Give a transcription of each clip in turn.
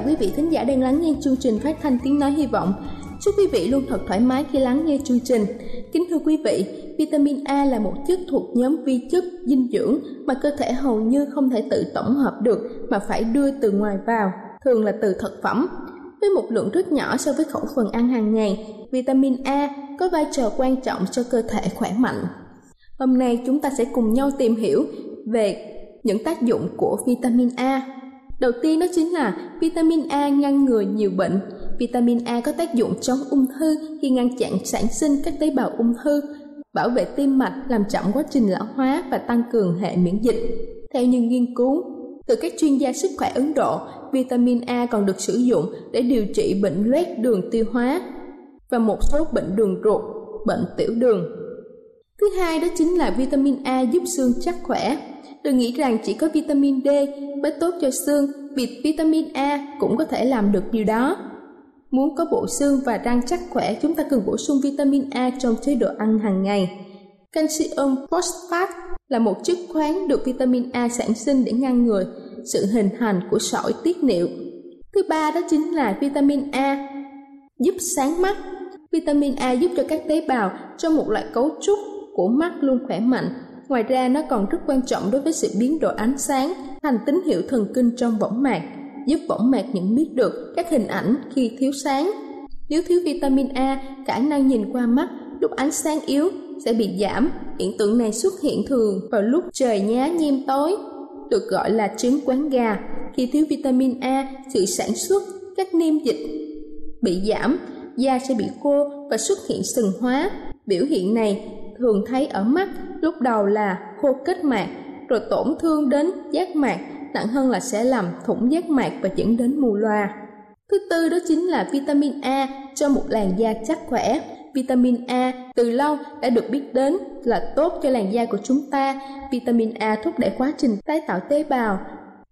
chào quý vị thính giả đang lắng nghe chương trình phát thanh tiếng nói hy vọng. Chúc quý vị luôn thật thoải mái khi lắng nghe chương trình. Kính thưa quý vị, vitamin A là một chất thuộc nhóm vi chất dinh dưỡng mà cơ thể hầu như không thể tự tổng hợp được mà phải đưa từ ngoài vào, thường là từ thực phẩm. Với một lượng rất nhỏ so với khẩu phần ăn hàng ngày, vitamin A có vai trò quan trọng cho cơ thể khỏe mạnh. Hôm nay chúng ta sẽ cùng nhau tìm hiểu về những tác dụng của vitamin A Đầu tiên đó chính là vitamin A ngăn ngừa nhiều bệnh. Vitamin A có tác dụng chống ung thư khi ngăn chặn sản sinh các tế bào ung thư, bảo vệ tim mạch, làm chậm quá trình lão hóa và tăng cường hệ miễn dịch. Theo những nghiên cứu, từ các chuyên gia sức khỏe Ấn Độ, vitamin A còn được sử dụng để điều trị bệnh loét đường tiêu hóa và một số bệnh đường ruột, bệnh tiểu đường. Thứ hai đó chính là vitamin A giúp xương chắc khỏe. Đừng nghĩ rằng chỉ có vitamin D mới tốt cho xương, vì vitamin A cũng có thể làm được điều đó. Muốn có bộ xương và răng chắc khỏe, chúng ta cần bổ sung vitamin A trong chế độ ăn hàng ngày. Calcium phosphate là một chất khoáng được vitamin A sản sinh để ngăn ngừa sự hình thành của sỏi tiết niệu. Thứ ba đó chính là vitamin A giúp sáng mắt. Vitamin A giúp cho các tế bào trong một loại cấu trúc của mắt luôn khỏe mạnh Ngoài ra nó còn rất quan trọng đối với sự biến đổi ánh sáng thành tín hiệu thần kinh trong võng mạc, giúp võng mạc nhận biết được các hình ảnh khi thiếu sáng. Nếu thiếu vitamin A, khả năng nhìn qua mắt lúc ánh sáng yếu sẽ bị giảm. Hiện tượng này xuất hiện thường vào lúc trời nhá nhem tối, được gọi là chứng quán gà. Khi thiếu vitamin A, sự sản xuất các niêm dịch bị giảm, da sẽ bị khô và xuất hiện sừng hóa. Biểu hiện này thường thấy ở mắt lúc đầu là khô kết mạc, rồi tổn thương đến giác mạc, nặng hơn là sẽ làm thủng giác mạc và dẫn đến mù loà. Thứ tư đó chính là vitamin A cho một làn da chắc khỏe. Vitamin A từ lâu đã được biết đến là tốt cho làn da của chúng ta. Vitamin A thúc đẩy quá trình tái tạo tế bào,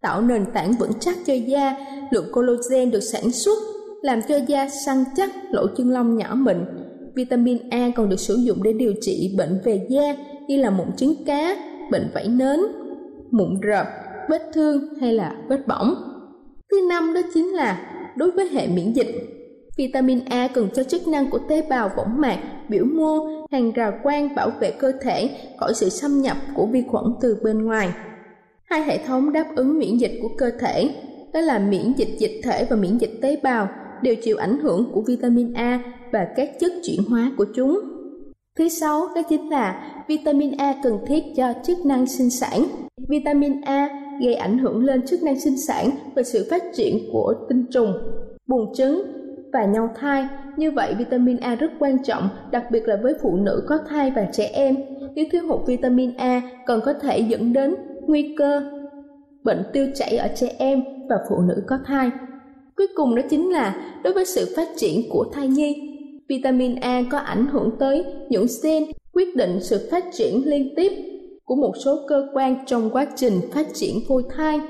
tạo nền tảng vững chắc cho da. Lượng collagen được sản xuất làm cho da săn chắc, lỗ chân lông nhỏ mịn, Vitamin A còn được sử dụng để điều trị bệnh về da như là mụn trứng cá, bệnh vảy nến, mụn rợp, vết thương hay là vết bỏng. Thứ năm đó chính là đối với hệ miễn dịch. Vitamin A cần cho chức năng của tế bào võng mạc, biểu mô, hàng rào quang bảo vệ cơ thể khỏi sự xâm nhập của vi khuẩn từ bên ngoài. Hai hệ thống đáp ứng miễn dịch của cơ thể, đó là miễn dịch dịch thể và miễn dịch tế bào, đều chịu ảnh hưởng của vitamin A và các chất chuyển hóa của chúng. Thứ sáu đó chính là vitamin A cần thiết cho chức năng sinh sản. Vitamin A gây ảnh hưởng lên chức năng sinh sản và sự phát triển của tinh trùng, buồng trứng và nhau thai. Như vậy, vitamin A rất quan trọng, đặc biệt là với phụ nữ có thai và trẻ em. Nếu thiếu hụt vitamin A còn có thể dẫn đến nguy cơ bệnh tiêu chảy ở trẻ em và phụ nữ có thai. Cuối cùng đó chính là đối với sự phát triển của thai nhi. Vitamin A có ảnh hưởng tới những gen quyết định sự phát triển liên tiếp của một số cơ quan trong quá trình phát triển phôi thai.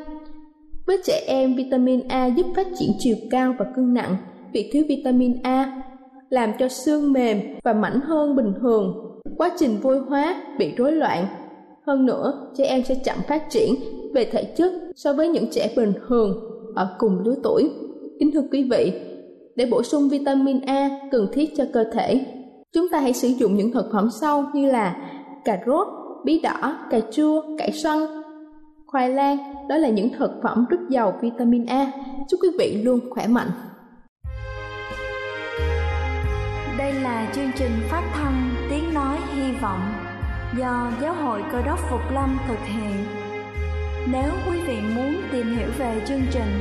Với trẻ em, vitamin A giúp phát triển chiều cao và cân nặng. Việc thiếu vitamin A làm cho xương mềm và mảnh hơn bình thường. Quá trình vôi hóa bị rối loạn. Hơn nữa, trẻ em sẽ chậm phát triển về thể chất so với những trẻ bình thường ở cùng lứa tuổi. Kính thưa quý vị, để bổ sung vitamin A cần thiết cho cơ thể, chúng ta hãy sử dụng những thực phẩm sau như là cà rốt, bí đỏ, cà chua, cải xoăn, khoai lang. Đó là những thực phẩm rất giàu vitamin A. Chúc quý vị luôn khỏe mạnh. Đây là chương trình phát thanh Tiếng Nói Hy Vọng do Giáo hội Cơ đốc Phục Lâm thực hiện. Nếu quý vị muốn tìm hiểu về chương trình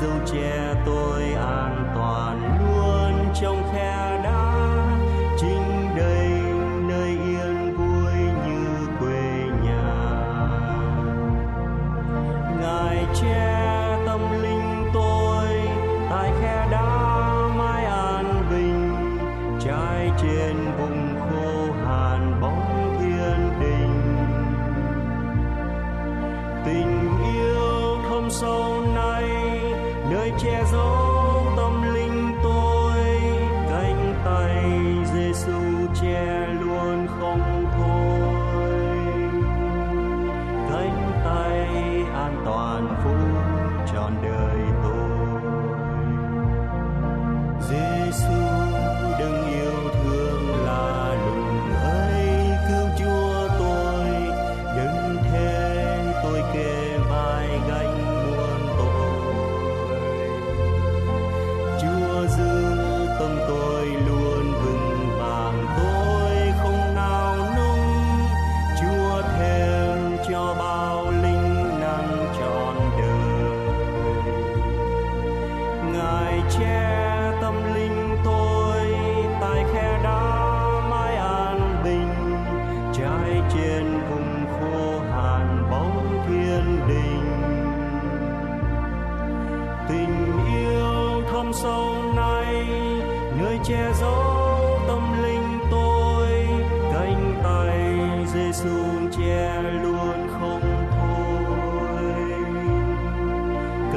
Dâu che tôi.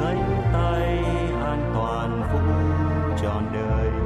Dưới tay an toàn phúc trọn đời.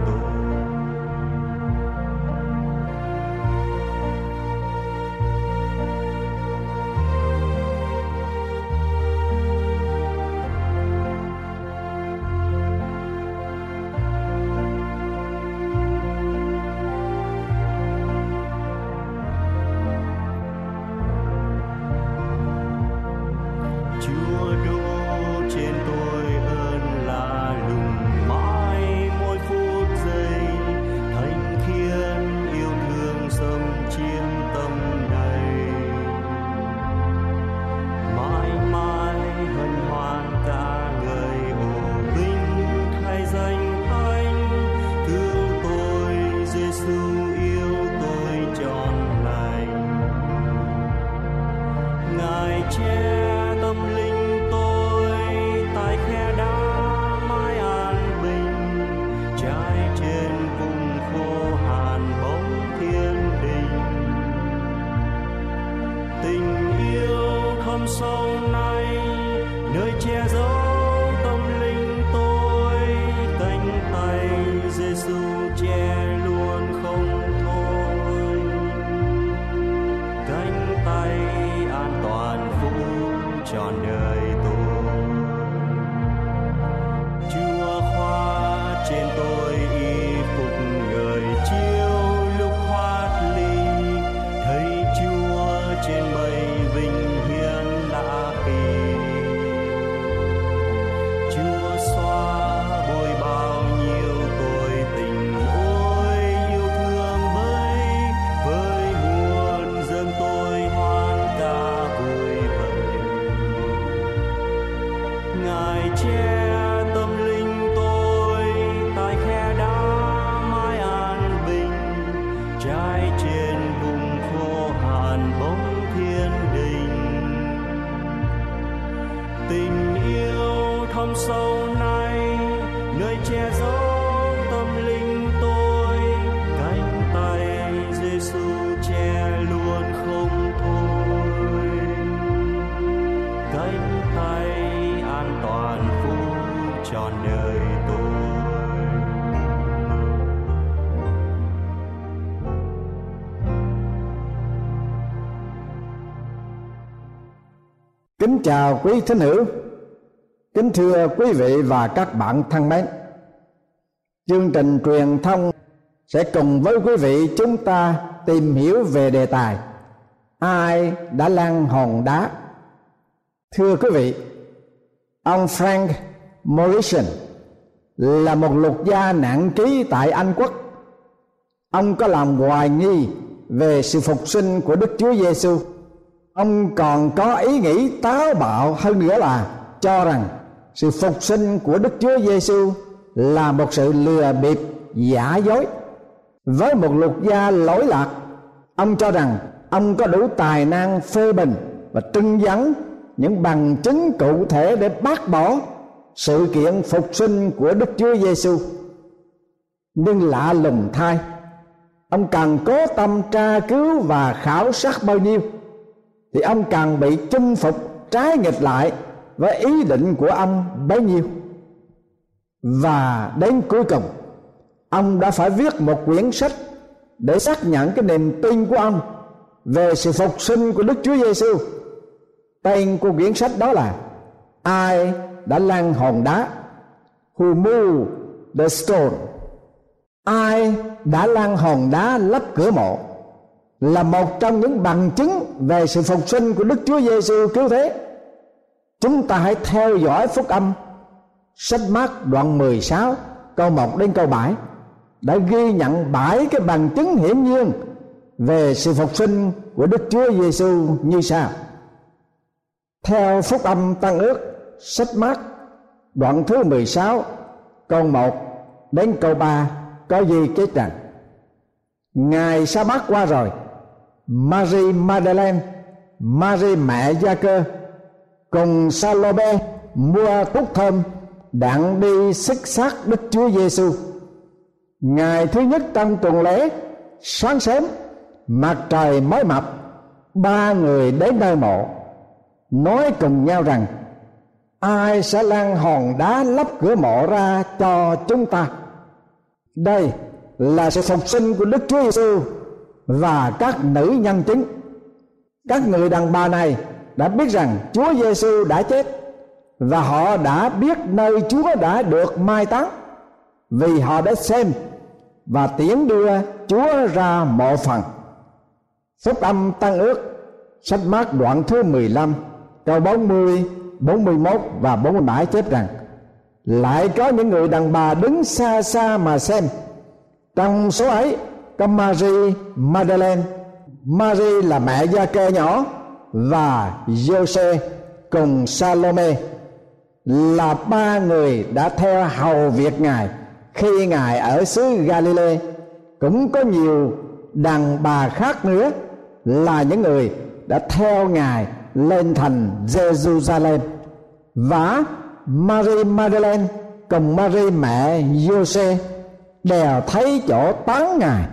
Kính chào quý thính hữu, Kính thưa quý vị và các bạn thân mến. Chương trình truyền thông sẽ cùng với quý vị chúng ta tìm hiểu về đề tài Ai đã lăn hòn đá? Thưa quý vị, Ông Frank Morrison là một luật gia nạn ký tại Anh Quốc. Ông có làm hoài nghi về sự phục sinh của Đức Chúa Giêsu ông còn có ý nghĩ táo bạo hơn nữa là cho rằng sự phục sinh của Đức Chúa Giêsu là một sự lừa bịp giả dối với một luật gia lỗi lạc ông cho rằng ông có đủ tài năng phê bình và trưng dẫn những bằng chứng cụ thể để bác bỏ sự kiện phục sinh của Đức Chúa Giêsu. Nhưng lạ lùng thay, ông càng cố tâm tra cứu và khảo sát bao nhiêu thì ông càng bị chinh phục, trái nghịch lại với ý định của ông bấy nhiêu. Và đến cuối cùng, ông đã phải viết một quyển sách để xác nhận cái niềm tin của ông về sự phục sinh của Đức Chúa Giêsu. Tên của quyển sách đó là Ai đã lăn hòn đá? Who moved the stone? Ai đã lăn hòn đá lấp cửa mộ? Là một trong những bằng chứng về sự phục sinh của Đức Chúa Giêsu cứu thế. Chúng ta hãy theo dõi phúc âm, sách mát đoạn 16 câu 1 đến câu 7 đã ghi nhận bảy cái bằng chứng hiển nhiên về sự phục sinh của Đức Chúa Giêsu như sau. Theo phúc âm tăng ước, sách mát đoạn thứ 16 câu 1 đến câu 3 có gì kết rằng Ngày sa bát qua rồi Marie Madeleine, Marie mẹ Gia Cơ cùng Salome mua thuốc thơm đặng đi xích xác Đức Chúa Giêsu. Ngày thứ nhất trong tuần lễ, sáng sớm, mặt trời mới mập, ba người đến nơi mộ, nói cùng nhau rằng ai sẽ lan hòn đá lấp cửa mộ ra cho chúng ta. Đây là sự phục sinh của Đức Chúa Giêsu và các nữ nhân chứng các người đàn bà này đã biết rằng Chúa Giêsu đã chết và họ đã biết nơi Chúa đã được mai táng vì họ đã xem và tiến đưa Chúa ra mộ phần. Phúc âm Tăng ước sách mát đoạn thứ 15 câu 40, 41 và 47 chép rằng lại có những người đàn bà đứng xa xa mà xem trong số ấy có Marie Madeleine. Marie là mẹ gia cơ nhỏ và Jose cùng Salome là ba người đã theo hầu việc ngài. Khi ngài ở xứ Galilee, cũng có nhiều đàn bà khác nữa là những người đã theo ngài lên thành Jerusalem. Và Marie Madeleine cùng Marie mẹ Jose đều thấy chỗ tán ngài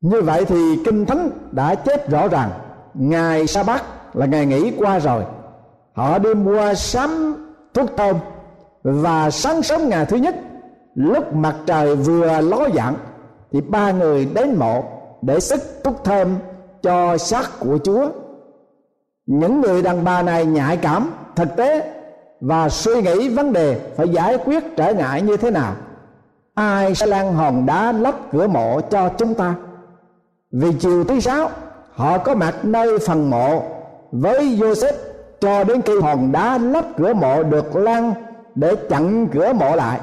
như vậy thì kinh thánh đã chép rõ ràng ngày sa bát là ngày nghỉ qua rồi. Họ đi mua sắm thuốc thơm và sáng sớm ngày thứ nhất, lúc mặt trời vừa ló dạng, thì ba người đến mộ để sức thuốc thơm cho xác của chúa. Những người đàn bà này nhạy cảm, thực tế và suy nghĩ vấn đề phải giải quyết trở ngại như thế nào. Ai sẽ lan hòn đá lấp cửa mộ cho chúng ta? Vì chiều thứ sáu, họ có mặt nơi phần mộ với Joseph, cho đến khi hòn đá lấp cửa mộ được lan để chặn cửa mộ lại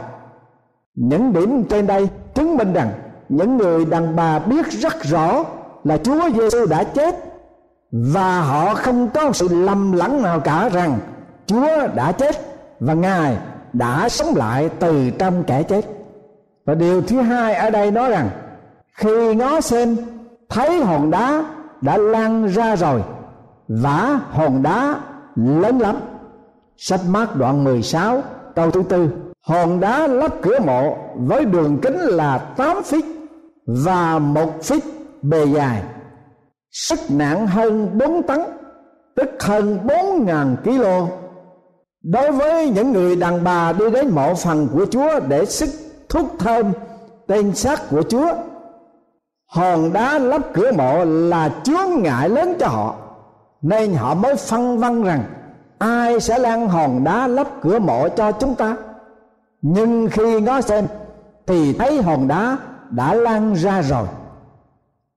những điểm trên đây chứng minh rằng những người đàn bà biết rất rõ là Chúa Giêsu đã chết và họ không có sự lầm lẫn nào cả rằng Chúa đã chết và Ngài đã sống lại từ trong kẻ chết. Và điều thứ hai ở đây nói rằng, khi ngó xem thấy hòn đá đã lan ra rồi vả hòn đá lớn lắm. Sách mát đoạn 16 câu thứ tư. Hòn đá lắp cửa mộ với đường kính là 8 feet và một feet bề dài. Sức nặng hơn 4 tấn, tức hơn 4.000 kg đối với những người đàn bà đi đến mộ phần của Chúa để sức thuốc thơm, tên xác của Chúa hòn đá lấp cửa mộ là chướng ngại lớn cho họ. Nên họ mới phân vân rằng, ai sẽ lan hòn đá lấp cửa mộ cho chúng ta? Nhưng khi ngó xem, thì thấy hòn đá đã lan ra rồi.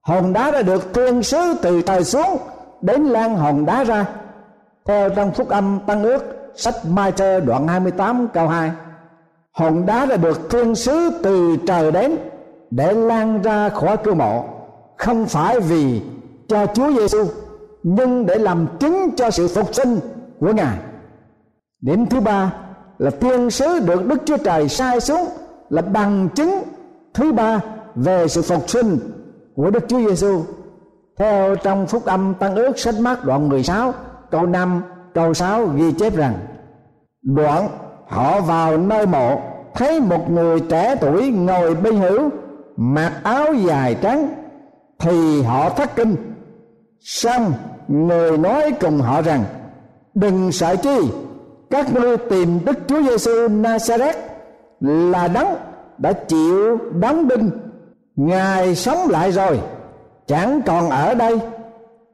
Hòn đá đã được thiên sứ từ trời xuống, đến lan hòn đá ra. Theo trong phúc âm tăng ước, sách Mai Trơ đoạn 28 câu 2 hòn đá đã được thiên sứ từ trời đến để lan ra khỏi cửa mộ. Không phải vì cho Chúa Giêsu nhưng để làm chứng cho sự phục sinh của Ngài. Điểm thứ ba là thiên sứ được Đức Chúa Trời sai xuống là bằng chứng. Thứ ba, về sự phục sinh của Đức Chúa Giêsu theo trong phúc âm tăng ước sách mát đoạn 16 câu 5 câu 6 ghi chép rằng, đoạn họ vào nơi mộ, thấy một người trẻ tuổi ngồi bên hữu mặc áo dài trắng thì họ thất kinh. Xong, người nói cùng họ rằng, đừng sợ chi, các ngươi tìm đức chúa giêsu nazareth là đấng đã chịu đóng đinh. Ngài sống lại rồi, chẳng còn ở đây.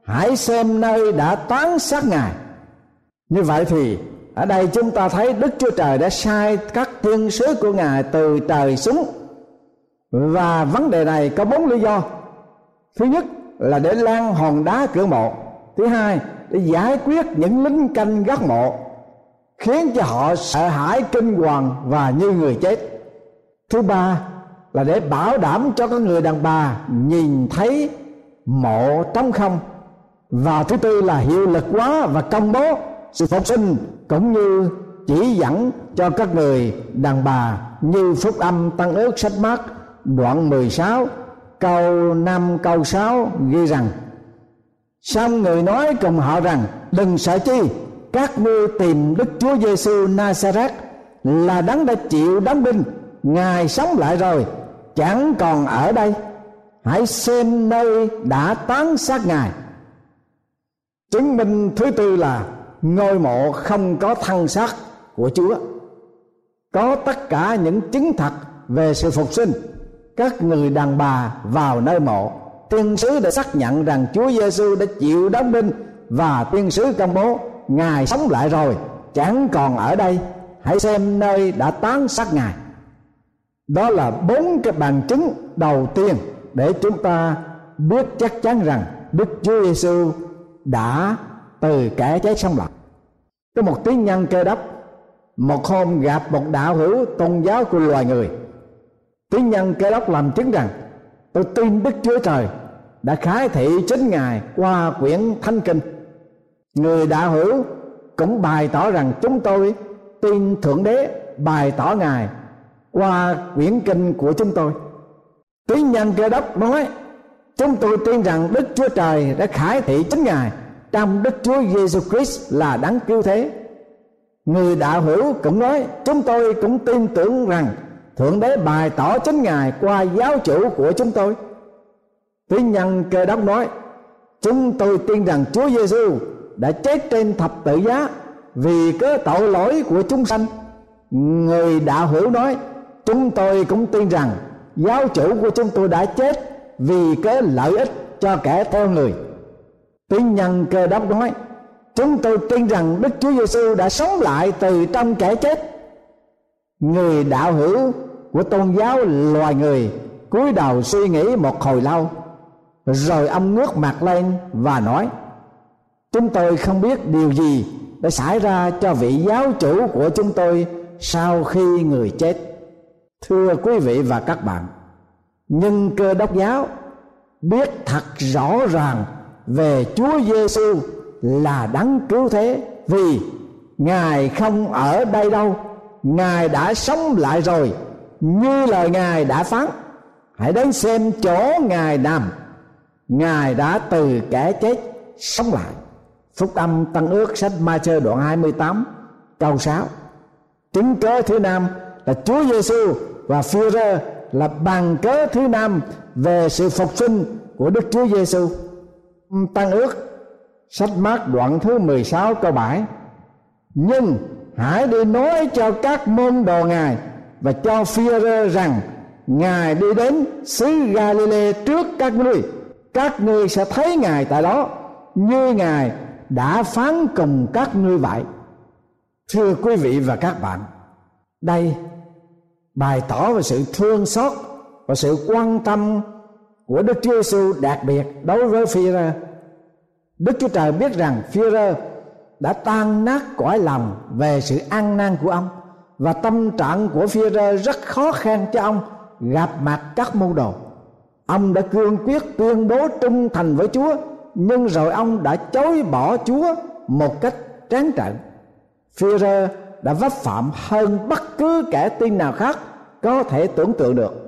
Hãy xem nơi đã toán xác ngài. Như vậy thì, ở đây chúng ta thấy đức chúa trời đã sai các thiên sứ của ngài từ trời xuống và vấn đề này có bốn lý do. Thứ nhất là để lan hòn đá cửa mộ. Thứ hai, để giải quyết những lính canh gác mộ, khiến cho họ sợ hãi kinh hoàng và như người chết. Thứ ba là để bảo đảm cho các người đàn bà nhìn thấy mộ trống không. Và thứ tư là hiệu lực quá và công bố sự phục sinh cũng như chỉ dẫn cho các người đàn bà như phúc âm tăng ước sách mát đoạn 16 câu 5 câu 6 ghi rằng, Xong người nói cùng họ rằng, đừng sợ chi, các ngươi tìm Đức Chúa Giêsu Nazareth là đấng đã chịu đóng binh, ngài sống lại rồi, chẳng còn ở đây. Hãy xem nơi đã tán xác ngài. Chứng minh thứ tư là ngôi mộ không có thân xác của chúa. Có tất cả những chứng thật về sự phục sinh các người đàn bà vào nơi mộ. Tiên sứ đã xác nhận rằng Chúa Giêsu đã chịu đóng binh và tiên sứ công bố, ngài sống lại rồi, chẳng còn ở đây. Hãy xem nơi đã tán xác ngài. Đó là bốn cái bằng chứng đầu tiên để chúng ta biết chắc chắn rằng Đức Chúa Giêsu đã từ kẻ chết sống lại. Có một tiếng nhân cơ đốc, một hôm gặp một đạo hữu tôn giáo của loài người tín nhân cơ đốc làm chứng rằng, tôi tin Đức Chúa Trời đã khái thị chính Ngài qua quyển Thánh Kinh. Người đạo hữu cũng bày tỏ rằng chúng tôi tin Thượng Đế bày tỏ Ngài qua quyển kinh của chúng tôi tín nhân cơ đốc nói, chúng tôi tin rằng đức chúa trời đã khải thị chính ngài trong đức chúa giêsu christ là đáng cứu thế người đạo hữu cũng nói, chúng tôi cũng tin tưởng rằng thượng đế bày tỏ chính ngài qua giáo chủ của chúng tôi. Tuy nhân cơ đốc nói, chúng tôi tin rằng chúa giêsu đã chết trên thập tự giá vì cớ tội lỗi của chúng sanh. Người đạo hữu nói, chúng tôi cũng tin rằng giáo chủ của chúng tôi đã chết vì cớ lợi ích cho kẻ theo người. Tín nhân cơ đốc nói, chúng tôi tin rằng đức chúa giêsu đã sống lại từ trong kẻ chết. Người đạo hữu của tôn giáo loài người cúi đầu suy nghĩ một hồi lâu, rồi ông ngước mặt lên và nói, chúng tôi không biết điều gì đã xảy ra cho vị giáo chủ của chúng tôi sau khi người chết. Thưa quý vị và các bạn, nhưng cơ đốc giáo biết thật rõ ràng về Chúa Giêsu là đấng cứu thế vì Ngài không ở đây đâu, Ngài đã sống lại rồi như lời Ngài đã phán, hãy đến xem chỗ Ngài nằm. Ngài đã từ kẻ chết sống lại. Phúc âm Tăng ước, sách Ma Chơ đoạn 28 câu 6 Chứng cớ thứ năm là Chúa Giêsu và Führer là bằng cớ thứ năm về sự phục sinh của Đức Chúa Giêsu. Tăng ước, sách mát đoạn thứ 16 câu 7 Nhưng hãy đi nói cho các môn đồ Ngài và cho phi-rơ rằng, Ngài đi đến xứ Galile trước các ngươi. Các ngươi sẽ thấy Ngài tại đó, Như Ngài đã phán cùng các ngươi vậy. Thưa quý vị và các bạn, Đây, bày tỏ về sự thương xót và sự quan tâm của Đức Chúa Giêsu đặc biệt đối với Phi-rơ. Đức Chúa Trời biết rằng Phi-rơ đã tan nát cõi lòng về sự ăn năn của ông và tâm trạng của Phi-rơ rất khó khăn cho ông, gặp mặt các môn đồ. Ông đã cương quyết tuyên bố trung thành với Chúa, nhưng rồi ông đã chối bỏ Chúa một cách tráng trợn. Phi-rơ đã vấp phạm hơn bất cứ kẻ tin nào khác có thể tưởng tượng được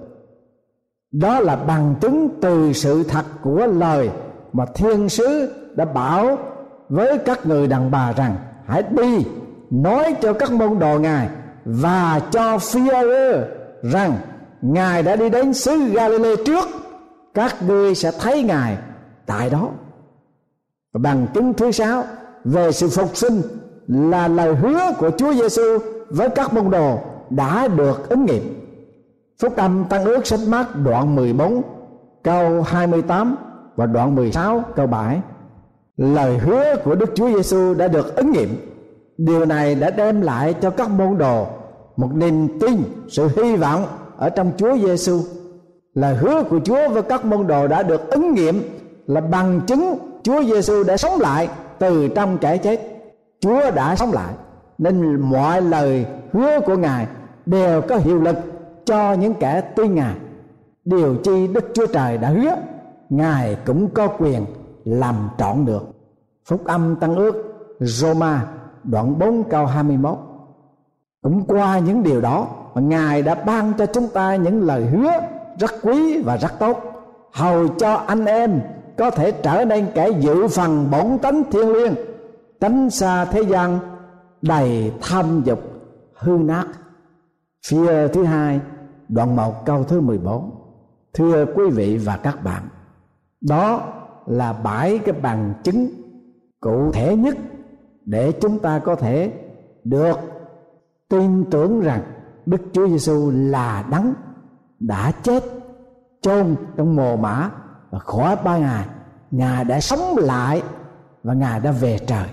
đó là bằng chứng từ sự thật của lời mà thiên sứ đã bảo với các người đàn bà rằng, hãy đi, nói cho các môn đồ ngài và cho phi rằng, ngài đã đi đến xứ Galilee trước, các ngươi sẽ thấy ngài tại đó và bằng chứng thứ sáu, về sự phục sinh là lời hứa của Chúa Giêsu với các môn đồ đã được ứng nghiệm. Phúc âm Tăng ước sách mát đoạn 14 câu 28 và đoạn 16 câu 7 lời hứa của Đức Chúa Giêsu đã được ứng nghiệm. Điều này đã đem lại cho các môn đồ một niềm tin, sự hy vọng ở trong Chúa Giêsu. là hứa của Chúa với các môn đồ đã được ứng nghiệm là bằng chứng Chúa Giêsu đã sống lại từ trong kẻ chết Chúa đã sống lại nên mọi lời hứa của Ngài đều có hiệu lực cho những kẻ tin Ngài. Điều chi Đức Chúa Trời đã hứa, Ngài cũng có quyền làm trọn được. Phúc âm Tăng ước Roma đoạn 4 câu 21 cũng qua những điều đó mà Ngài đã ban cho chúng ta những lời hứa rất quý và rất tốt. Hầu cho anh em có thể trở nên kẻ dự phần bổn tánh thiên liêng, tránh xa thế gian đầy tham dục, hư nát. Phía thứ hai, đoạn một, câu thứ 14 thưa quý vị và các bạn, đó là bảy cái bằng chứng cụ thể nhất để chúng ta có thể được tin tưởng rằng Đức Chúa Giêsu là đấng đã chết, chôn trong mồ mã và khỏi ba ngày. Ngài đã sống lại và ngài đã về trời.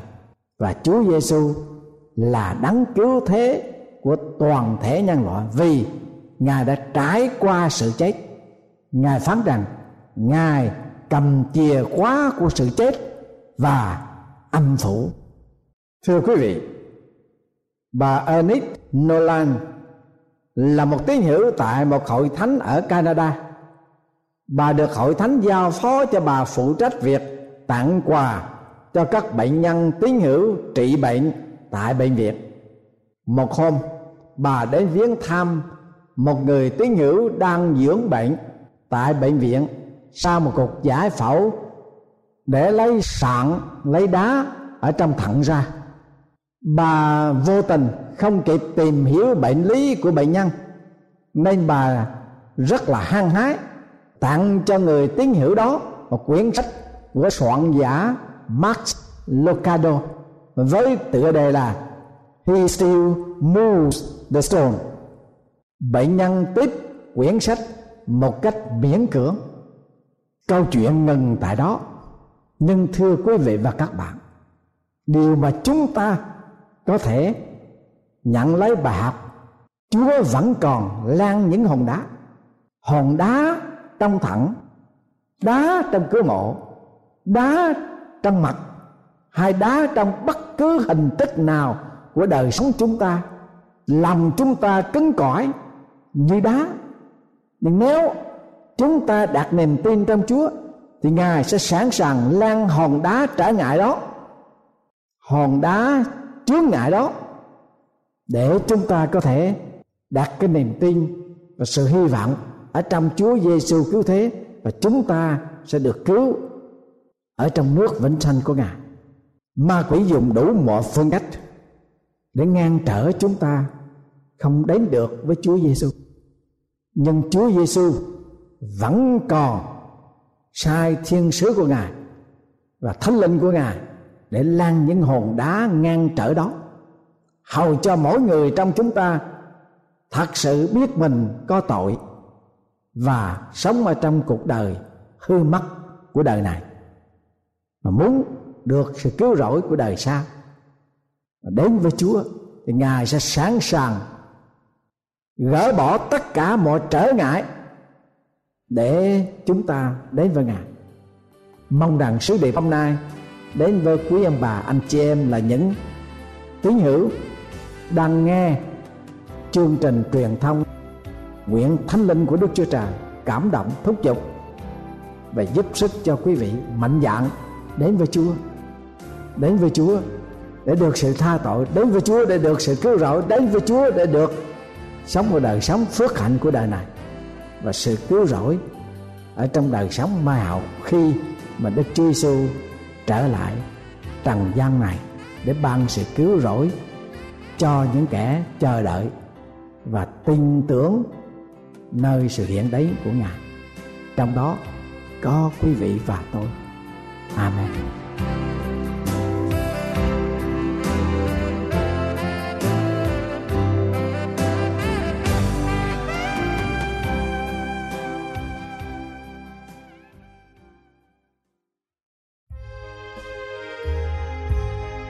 Và Chúa Giêsu là đấng cứu thế của toàn thể nhân loại vì ngài đã trải qua sự chết. Ngài phán rằng, ngài cầm chìa khóa của sự chết và âm phủ. Thưa quý vị bà Ernest Nolan là một tín hữu tại một hội thánh ở Canada. Bà được hội thánh giao phó cho bà phụ trách việc tặng quà cho các bệnh nhân tín hữu trị bệnh tại bệnh viện. Một hôm, bà đến viếng thăm một người tín hữu đang dưỡng bệnh tại bệnh viện sau một cuộc giải phẫu để lấy sạn, lấy đá ở trong thận ra bà vô tình không kịp tìm hiểu bệnh lý của bệnh nhân nên bà rất là hăng hái tặng cho người tín hữu đó một quyển sách của soạn giả Max Locado với tựa đề là He still moves the stone. Bệnh nhân tiếp quyển sách một cách miễn cưỡng. Câu chuyện ngừng tại đó. Nhưng thưa quý vị và các bạn, điều mà chúng ta có thể nhận lấy bài học. Chúa vẫn còn lan những hòn đá. Hòn đá trong thẳng, đá trong cửa mộ, đá trong mặt, hay đá trong bất cứ hình tích nào của đời sống chúng ta lòng chúng ta cứng cỏi như đá. Nhưng nếu chúng ta đặt niềm tin trong chúa, thì ngài sẽ sẵn sàng lan hòn đá trở ngại đó. Hòn đá chướng ngại đó, để chúng ta có thể đặt cái niềm tin và sự hy vọng ở trong Chúa Giêsu cứu thế và chúng ta sẽ được cứu ở trong nước vĩnh sanh của Ngài. Ma quỷ dùng đủ mọi phương cách để ngăn trở chúng ta không đến được với Chúa Giêsu. Nhưng Chúa Giêsu vẫn còn sai thiên sứ của Ngài và thánh linh của Ngài để lan những hồn đá ngăn trở đó hầu cho mỗi người trong chúng ta thật sự biết mình có tội và sống ở trong cuộc đời hư mất của đời này mà muốn được sự cứu rỗi của đời sau đến với Chúa thì Ngài sẽ sẵn sàng gỡ bỏ tất cả mọi trở ngại để chúng ta đến với Ngài. Mong rằng sứ điệp hôm nay đến với quý ông bà, anh chị em là những tín hữu đang nghe chương trình truyền thông nguyện thánh linh của Đức Chúa Trời cảm động, thúc giục và giúp sức cho quý vị mạnh dạn đến với Chúa, đến với Chúa để được sự tha tội, đến với Chúa để được sự cứu rỗi, đến với Chúa để được sống một đời sống phước hạnh của đời này và sự cứu rỗi ở trong đời sống mai hậu khi mà Đức Chúa Giêsu trở lại trần gian này để ban sự cứu rỗi cho những kẻ chờ đợi và tin tưởng nơi sự hiện đấy của ngài. Trong đó có quý vị và tôi. Amen.